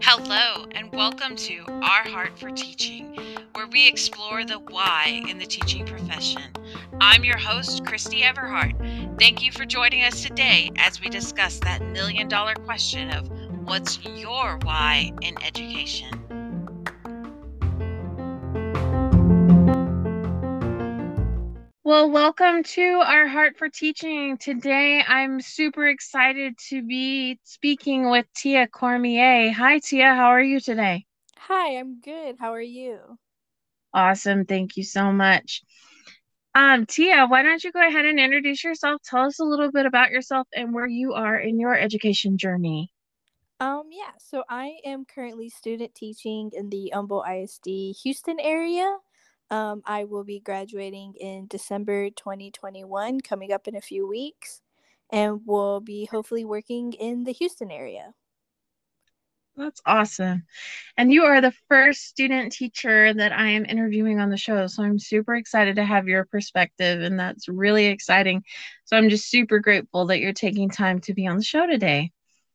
Hello, and welcome to Our Heart for Teaching, where we explore the why in the teaching profession. I'm your host, Christy Everhart. Thank you for joining us today as we discuss that million dollar question of what's your why in education? Well, welcome to our Heart for Teaching. Today, I'm super excited to be speaking with Tia Cormier. Hi, Tia. How are you today? Hi, I'm good. How are you? Awesome. Thank you so much. Um, Tia, why don't you go ahead and introduce yourself? Tell us a little bit about yourself and where you are in your education journey. Um, yeah, so I am currently student teaching in the Humble ISD Houston area. Um, I will be graduating in December 2021, coming up in a few weeks, and will be hopefully working in the Houston area. That's awesome. And you are the first student teacher that I am interviewing on the show. So I'm super excited to have your perspective, and that's really exciting. So I'm just super grateful that you're taking time to be on the show today.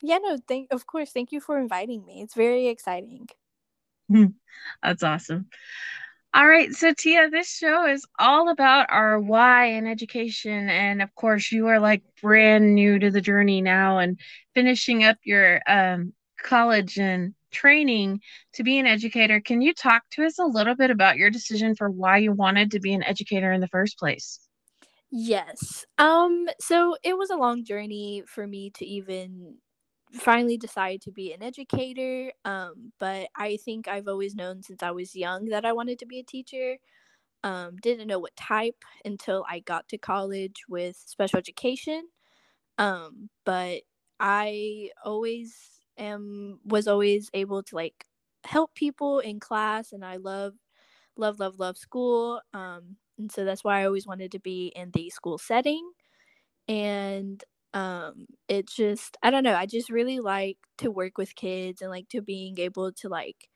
Yeah, no, thank of course, thank you for inviting me. It's very exciting. that's awesome. All right, so Tia, this show is all about our why in education. And of course, you are like brand new to the journey now and finishing up your um, college and training to be an educator. Can you talk to us a little bit about your decision for why you wanted to be an educator in the first place? Yes. Um so it was a long journey for me to even finally decided to be an educator. Um, but I think I've always known since I was young that I wanted to be a teacher. Um, didn't know what type until I got to college with special education. Um, but I always am was always able to like help people in class and I love love love love school. Um, and so that's why I always wanted to be in the school setting. And um it's just i don't know i just really like to work with kids and like to being able to like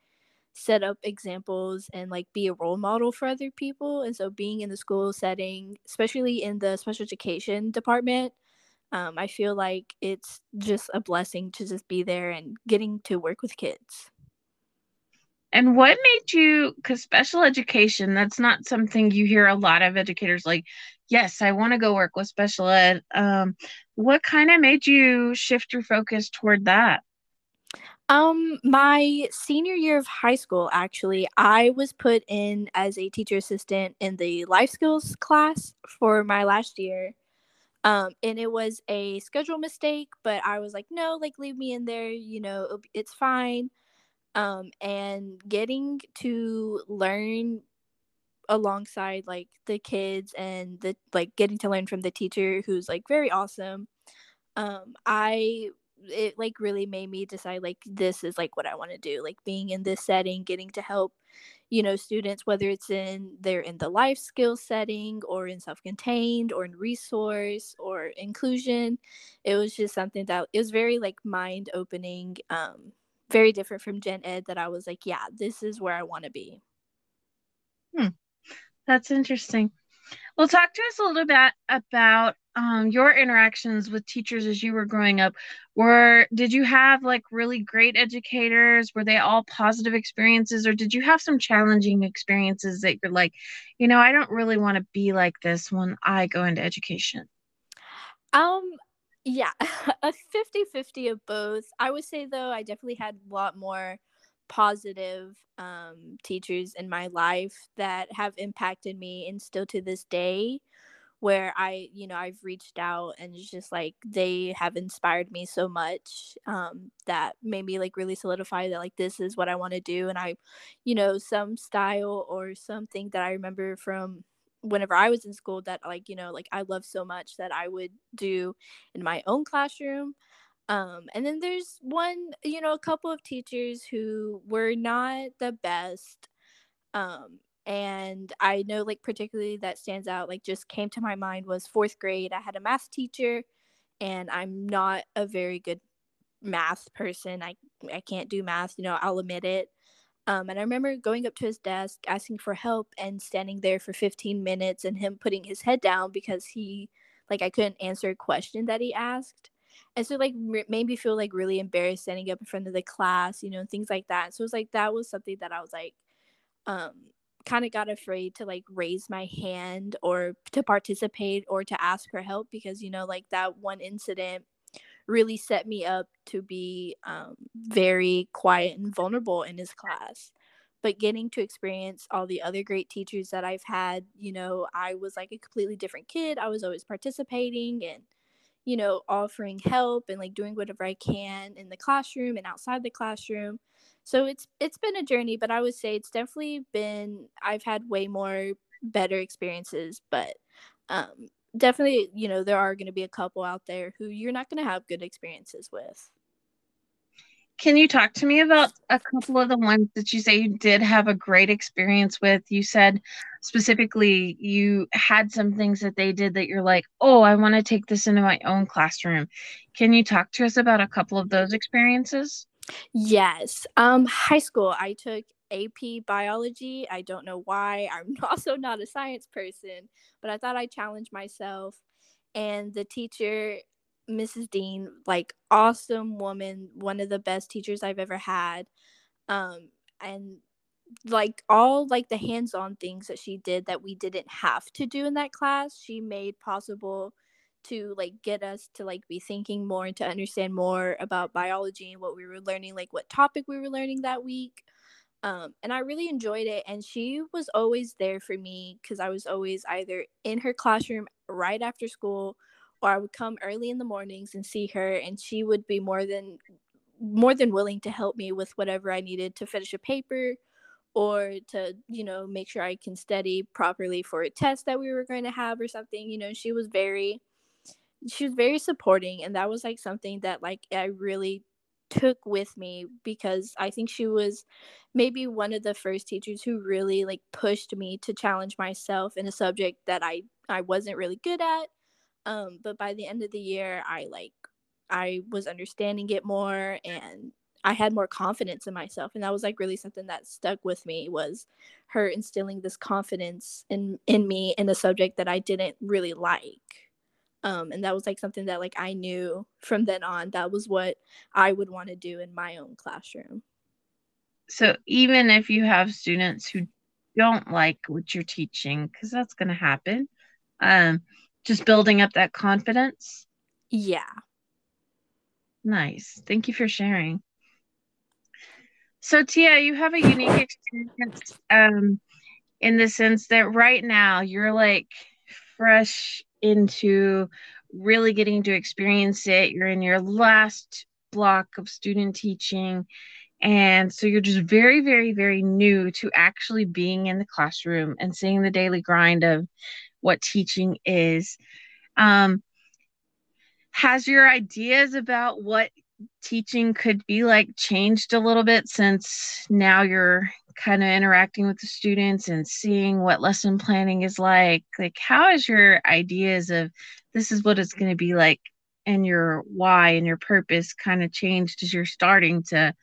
set up examples and like be a role model for other people. And so being in the school setting especially in the special education department um, i feel like it's just a blessing to just be there and getting to work with kids and what made you, because special education, that's not something you hear a lot of educators like, yes, I want to go work with special ed. Um, what kind of made you shift your focus toward that? Um, my senior year of high school, actually, I was put in as a teacher assistant in the life skills class for my last year. Um, and it was a schedule mistake, but I was like, no, like leave me in there, you know, it's fine um and getting to learn alongside like the kids and the like getting to learn from the teacher who's like very awesome um i it like really made me decide like this is like what i want to do like being in this setting getting to help you know students whether it's in they're in the life skills setting or in self-contained or in resource or inclusion it was just something that it was very like mind opening um very different from gen ed that I was like, yeah, this is where I want to be. Hmm. That's interesting. Well, talk to us a little bit about um, your interactions with teachers as you were growing up. Were did you have like really great educators? Were they all positive experiences, or did you have some challenging experiences that you're like, you know, I don't really want to be like this when I go into education? Um, yeah, a 50-50 of both. I would say though I definitely had a lot more positive um teachers in my life that have impacted me and still to this day where I, you know, I've reached out and it's just like they have inspired me so much um, that made me like really solidify that like this is what I want to do. And I, you know, some style or something that I remember from whenever I was in school that like you know like I love so much that I would do in my own classroom. Um, and then there's one, you know, a couple of teachers who were not the best. Um, and I know like particularly that stands out, like just came to my mind was fourth grade. I had a math teacher, and I'm not a very good math person. I I can't do math, you know, I'll admit it. Um, and I remember going up to his desk, asking for help, and standing there for 15 minutes, and him putting his head down because he like I couldn't answer a question that he asked. And so like made me feel like really embarrassed standing up in front of the class, you know, things like that. So it was like that was something that I was like um kind of got afraid to like raise my hand or to participate or to ask for help because you know like that one incident really set me up to be um, very quiet and vulnerable in his class but getting to experience all the other great teachers that I've had, you know, I was like a completely different kid. I was always participating and, you know, offering help and like doing whatever I can in the classroom and outside the classroom. So it's it's been a journey, but I would say it's definitely been I've had way more better experiences, but um definitely, you know, there are going to be a couple out there who you're not going to have good experiences with. Can you talk to me about a couple of the ones that you say you did have a great experience with? You said specifically you had some things that they did that you're like, oh, I want to take this into my own classroom. Can you talk to us about a couple of those experiences? Yes. Um, high school, I took AP biology. I don't know why. I'm also not a science person, but I thought I'd challenge myself. And the teacher Mrs. Dean, like awesome woman, one of the best teachers I've ever had. Um, and like all like the hands-on things that she did that we didn't have to do in that class, she made possible to like get us to like be thinking more and to understand more about biology and what we were learning, like what topic we were learning that week. Um, and I really enjoyed it. And she was always there for me because I was always either in her classroom right after school or I would come early in the mornings and see her and she would be more than more than willing to help me with whatever I needed to finish a paper or to, you know, make sure I can study properly for a test that we were going to have or something. You know, she was very she was very supporting and that was like something that like I really took with me because I think she was maybe one of the first teachers who really like pushed me to challenge myself in a subject that I I wasn't really good at um, but by the end of the year, I like I was understanding it more and I had more confidence in myself. And that was like really something that stuck with me was her instilling this confidence in in me in a subject that I didn't really like. Um, and that was like something that like I knew from then on that was what I would want to do in my own classroom. So even if you have students who don't like what you're teaching, because that's going to happen, um, just building up that confidence. Yeah. Nice. Thank you for sharing. So Tia, you have a unique experience um, in the sense that right now you're like fresh into really getting to experience it. You're in your last block of student teaching. And so you're just very, very, very new to actually being in the classroom and seeing the daily grind of what teaching is. Um, has your ideas about what teaching could be like changed a little bit since now you're kind of interacting with the students and seeing what lesson planning is like like how has your ideas of this is what it's going to be like and your why and your purpose kind of changed as you're starting to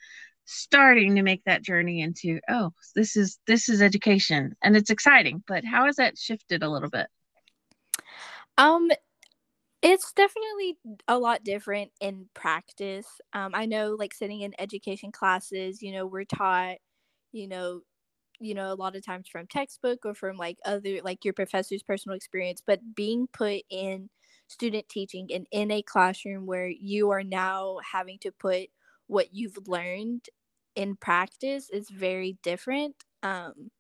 starting to make that journey into oh this is this is education and it's exciting but how has that shifted a little bit? Um it's definitely a lot different in practice. Um i know like sitting in education classes you know we're taught you know you know a lot of times from textbook or from like other like your professor's personal experience but being put in student teaching and in a classroom where you are now having to put what you've learned in practice is very different. Um,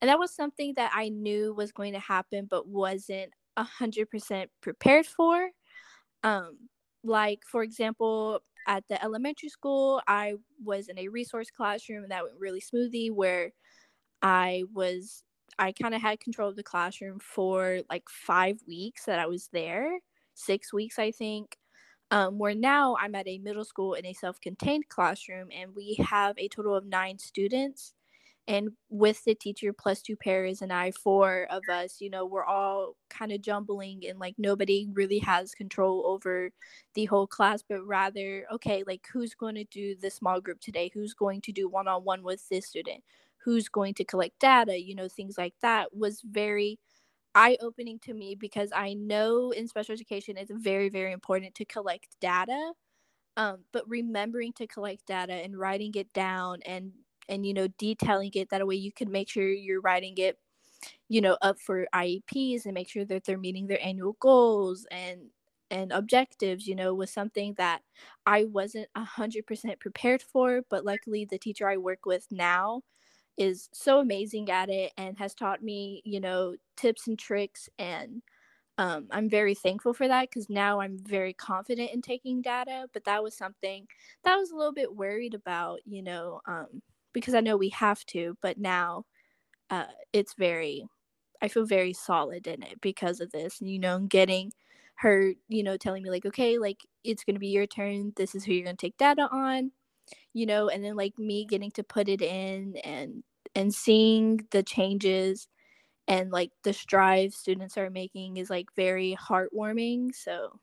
and that was something that I knew was going to happen, but wasn't a hundred percent prepared for. Um, like for example, at the elementary school, I was in a resource classroom that went really smoothly where I was I kind of had control of the classroom for like five weeks that I was there, six weeks I think um, where now I'm at a middle school in a self contained classroom, and we have a total of nine students. And with the teacher plus two paras and I, four of us, you know, we're all kind of jumbling and like nobody really has control over the whole class, but rather, okay, like who's going to do the small group today? Who's going to do one on one with this student? Who's going to collect data? You know, things like that was very eye opening to me because I know in special education it's very, very important to collect data. Um, but remembering to collect data and writing it down and and you know detailing it that way you can make sure you're writing it you know up for IEPs and make sure that they're meeting their annual goals and and objectives you know was something that I wasn't 100% prepared for but luckily the teacher I work with now is so amazing at it and has taught me, you know, tips and tricks. And um, I'm very thankful for that because now I'm very confident in taking data. But that was something that I was a little bit worried about, you know, um, because I know we have to. But now uh, it's very, I feel very solid in it because of this. And, you know, getting her, you know, telling me, like, okay, like, it's going to be your turn. This is who you're going to take data on you know, and then like me getting to put it in and and seeing the changes and like the strides students are making is like very heartwarming. So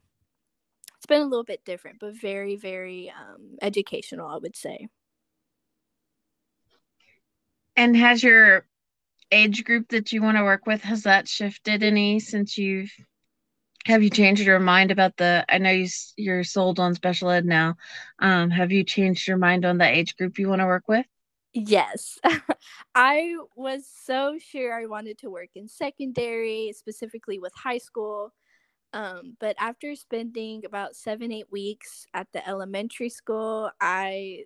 it's been a little bit different, but very, very um, educational, I would say. And has your age group that you want to work with has that shifted any since you've have you changed your mind about the i know you you're sold on special ed now um, have you changed your mind on the age group you want to work with? Yes. I was so sure i wanted to work in secondary specifically with high school um, but after spending about seven eight weeks at the elementary school i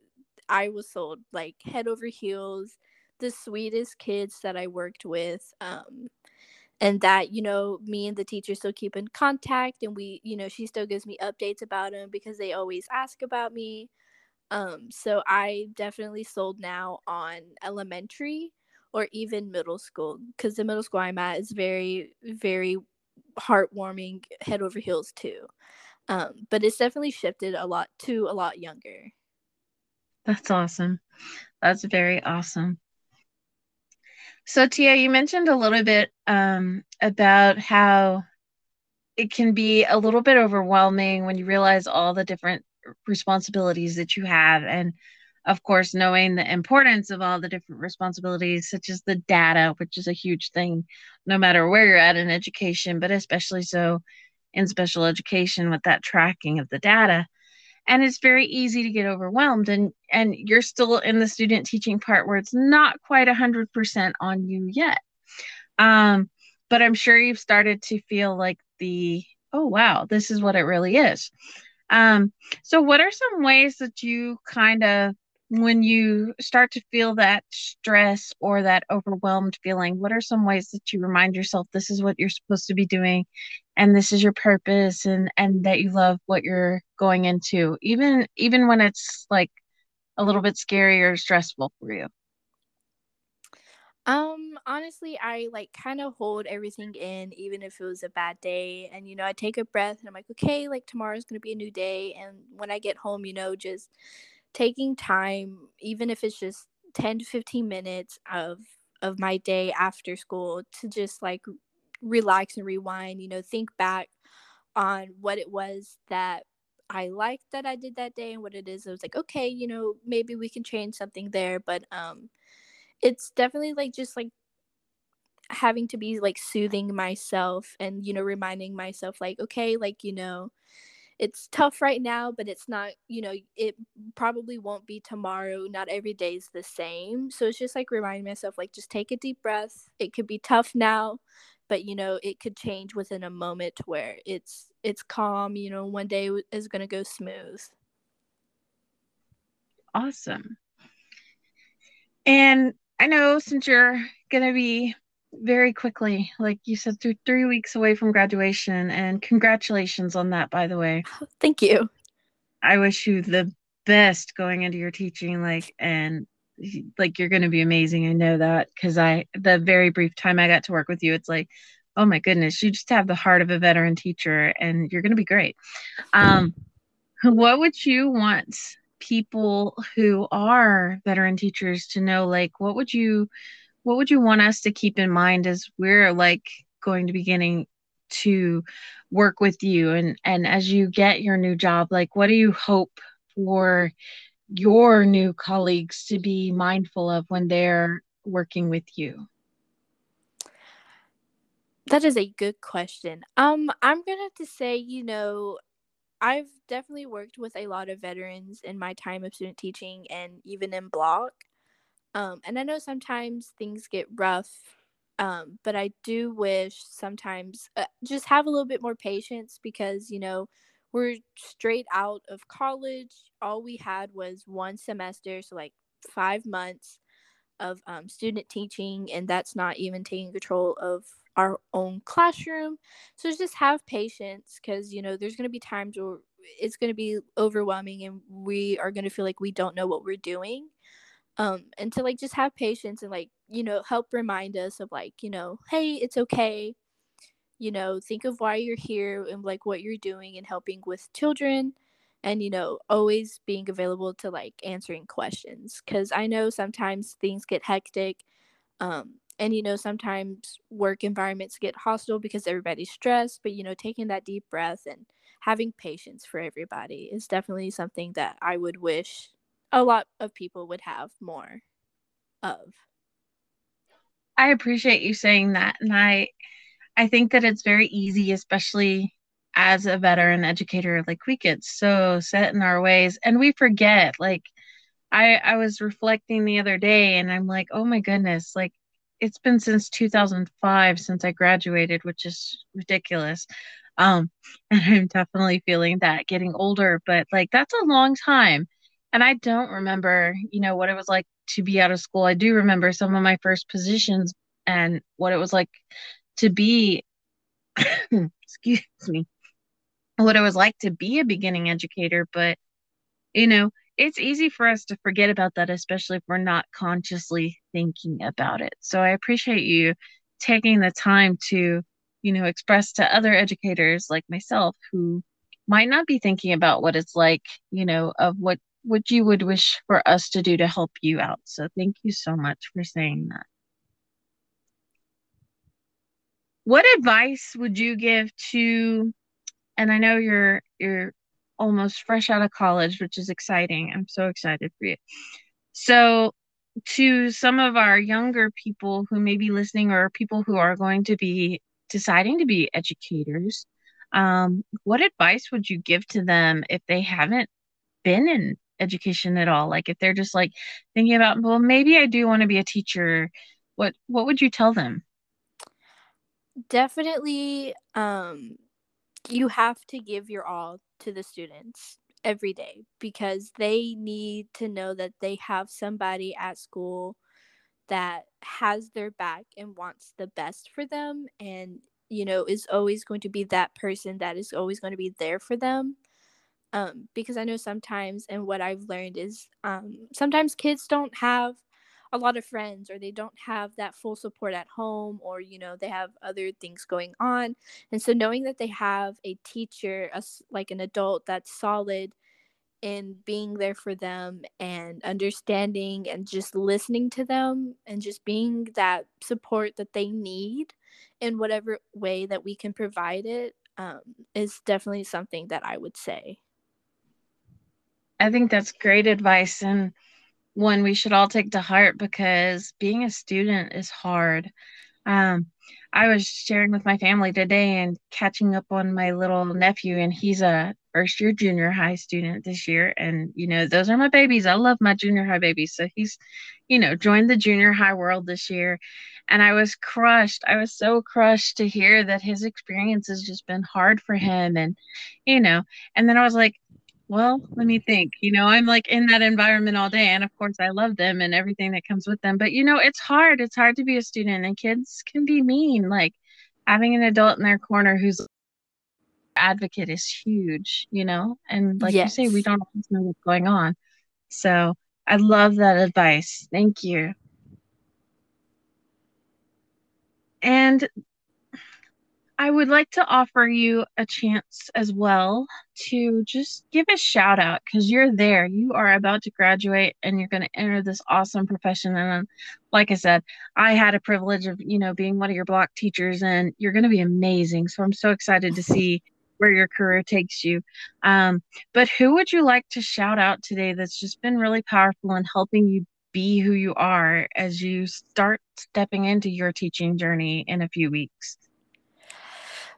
i was sold like head over heels the sweetest kids that i worked with um, and that you know me and the teacher still keep in contact and we you know she still gives me updates about them because they always ask about me um so i definitely sold now on elementary or even middle school because the middle school i'm at is very very heartwarming head over heels too um but it's definitely shifted a lot to a lot younger. That's awesome. That's very awesome so, Tia, you mentioned a little bit um, about how it can be a little bit overwhelming when you realize all the different responsibilities that you have. And of course, knowing the importance of all the different responsibilities, such as the data, which is a huge thing, no matter where you're at in education, but especially so in special education with that tracking of the data and it's very easy to get overwhelmed and and you're still in the student teaching part where it's not quite a 100% on you yet. Um but i'm sure you've started to feel like the oh wow this is what it really is. Um so what are some ways that you kind of when you start to feel that stress or that overwhelmed feeling, what are some ways that you remind yourself this is what you're supposed to be doing and this is your purpose and and that you love what you're going into even even when it's like a little bit scary or stressful for you? Um, honestly, I like kind of hold everything in, even if it was a bad day. And, you know, I take a breath and I'm like, okay, like tomorrow's going to be a new day. And when I get home, you know, just taking time, even if it's just 10 to 15 minutes of of my day after school to just like relax and rewind, you know, think back on what it was that I liked that I did that day and what it is. I was like, okay, you know, maybe we can change something there. But um it's definitely like just like having to be like soothing myself and, you know, reminding myself like, okay, like, you know, it's tough right now, but it's not, you know, it probably won't be tomorrow. Not every day is the same. So it's just like reminding myself, like, just take a deep breath. It could be tough now, but you know, it could change within a moment where it's it's calm. You know, one day is gonna go smooth. Awesome. And I know since you're gonna be very quickly. Like you said, through three weeks away from graduation, and congratulations on that, by the way. Thank you. I wish you the best going into your teaching, like, and like you're going to be amazing. I know that because I, the very brief time I got to work with you, it's like, oh my goodness, you just have the heart of a veteran teacher, and you're going to be great. Um, what would you want people who are veteran teachers to know? Like, what would you what would you want us to keep in mind as we're like going to beginning to work with you and and as you get your new job like what do you hope for your new colleagues to be mindful of when they're working with you That is a good question. Um, I'm gonna have to say, you know, I've definitely worked with a lot of veterans in my time of student teaching and even in block. Um, and I know sometimes things get rough, um, but I do wish sometimes uh, just have a little bit more patience because, you know, we're straight out of college. All we had was one semester, so like five months of um, student teaching, and that's not even taking control of our own classroom. So just have patience because, you know, there's going to be times where it's going to be overwhelming and we are going to feel like we don't know what we're doing. Um, and to like just have patience and like, you know, help remind us of like, you know, hey, it's okay. You know, think of why you're here and like what you're doing and helping with children and you know always being available to like answering questions because i know sometimes things get hectic um, and you know sometimes work environments get hostile because everybody's stressed but you know taking that deep breath and having patience for everybody is definitely something that i would wish a lot of people would have more of i appreciate you saying that and i i think that it's very easy especially as a veteran educator like we get so set in our ways and we forget like i i was reflecting the other day and i'm like oh my goodness like it's been since 2005 since I graduated, which is ridiculous. Um, and I'm definitely feeling that getting older, but like that's a long time. And I don't remember, you know, what it was like to be out of school. I do remember some of my first positions and what it was like to be, excuse me, what it was like to be a beginning educator. But, you know, it's easy for us to forget about that, especially if we're not consciously thinking about it. So I appreciate you taking the time to, you know, express to other educators like myself who might not be thinking about what it's like, you know, of what what you would wish for us to do to help you out. So thank you so much for saying that. What advice would you give to and I know you're you're almost fresh out of college, which is exciting. I'm so excited for you. So, to some of our younger people who may be listening or people who are going to be deciding to be educators, um, what advice would you give to them if they haven't been in education at all? Like if they're just like thinking about, well, maybe I do want to be a teacher. What what would you tell them? Definitely um you have to give your all to the students every day because they need to know that they have somebody at school that has their back and wants the best for them and you know is always going to be that person that is always going to be there for them um because i know sometimes and what i've learned is um sometimes kids don't have a lot of friends or they don't have that full support at home or you know they have other things going on and so knowing that they have a teacher a, like an adult that's solid in being there for them and understanding and just listening to them and just being that support that they need in whatever way that we can provide it um, is definitely something that I would say. I think that's great advice. And one we should all take to heart because being a student is hard. Um, I was sharing with my family today and catching up on my little nephew, and he's a first year junior high student this year. And, you know, those are my babies. I love my junior high babies. So he's, you know, joined the junior high world this year. And I was crushed. I was so crushed to hear that his experience has just been hard for him. And, you know, and then I was like, well, let me think. You know, I'm like in that environment all day. And of course, I love them and everything that comes with them. But, you know, it's hard. It's hard to be a student, and kids can be mean. Like having an adult in their corner who's advocate is huge, you know? And like yes. you say, we don't always know what's going on. So I love that advice. Thank you. And I would like to offer you a chance as well to just give a shout out because you're there. You are about to graduate and you're going to enter this awesome profession. And like I said, I had a privilege of, you know, being one of your block teachers and you're going to be amazing. So I'm so excited to see where your career takes you. Um, but who would you like to shout out today that's just been really powerful in helping you be who you are as you start stepping into your teaching journey in a few weeks?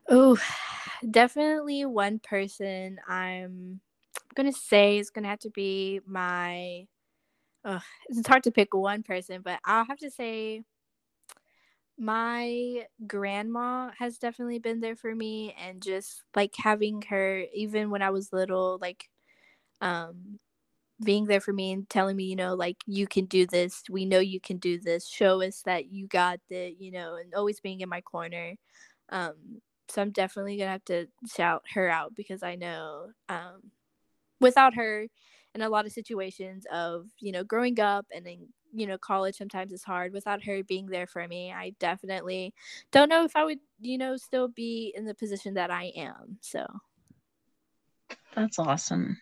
Oh, definitely one person I'm gonna say is gonna have to be my. Uh, it's hard to pick one person, but I'll have to say my grandma has definitely been there for me and just like having her even when I was little like um being there for me and telling me, you know, like you can do this. We know you can do this. Show us that you got the, you know, and always being in my corner. Um, so I'm definitely gonna have to shout her out because I know um, without her, in a lot of situations of you know growing up and then you know college sometimes is hard without her being there for me i definitely don't know if i would you know still be in the position that i am so that's awesome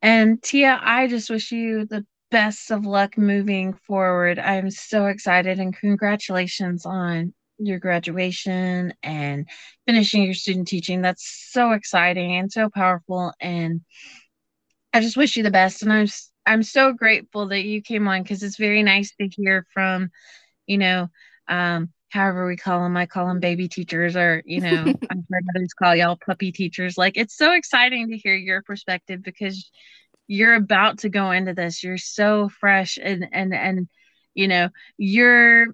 and Tia, I just wish you the best of luck moving forward. I'm so excited and congratulations on your graduation and finishing your student teaching. That's so exciting and so powerful and I just wish you the best and I'm I'm so grateful that you came on cuz it's very nice to hear from you know um however we call them. I call them baby teachers, or you know, I've heard others call y'all puppy teachers. Like it's so exciting to hear your perspective because you're about to go into this. You're so fresh and and and you know your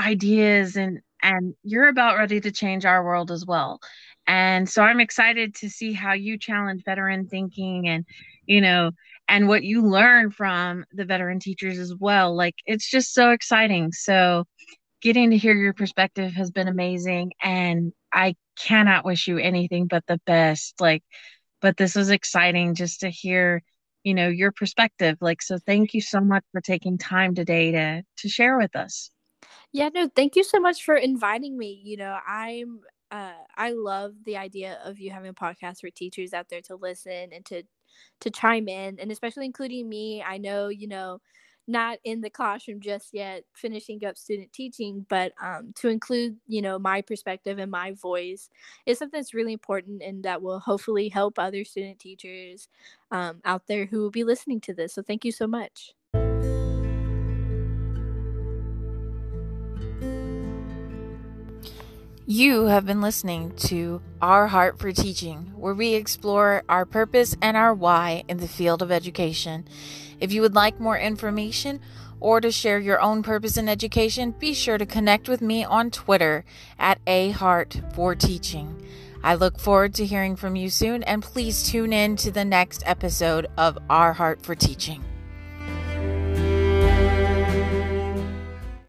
ideas and and you're about ready to change our world as well. And so I'm excited to see how you challenge veteran thinking and you know and what you learn from the veteran teachers as well. Like it's just so exciting. So getting to hear your perspective has been amazing and I cannot wish you anything but the best. Like, but this was exciting just to hear, you know, your perspective. Like, so thank you so much for taking time today to to share with us. Yeah, no, thank you so much for inviting me. You know, I'm uh I love the idea of you having a podcast for teachers out there to listen and to to chime in and especially including me. I know, you know, not in the classroom just yet finishing up student teaching but um, to include you know my perspective and my voice is something that's really important and that will hopefully help other student teachers um, out there who will be listening to this so thank you so much You have been listening to Our Heart for Teaching, where we explore our purpose and our why in the field of education. If you would like more information or to share your own purpose in education, be sure to connect with me on Twitter at A Heart for Teaching. I look forward to hearing from you soon, and please tune in to the next episode of Our Heart for Teaching.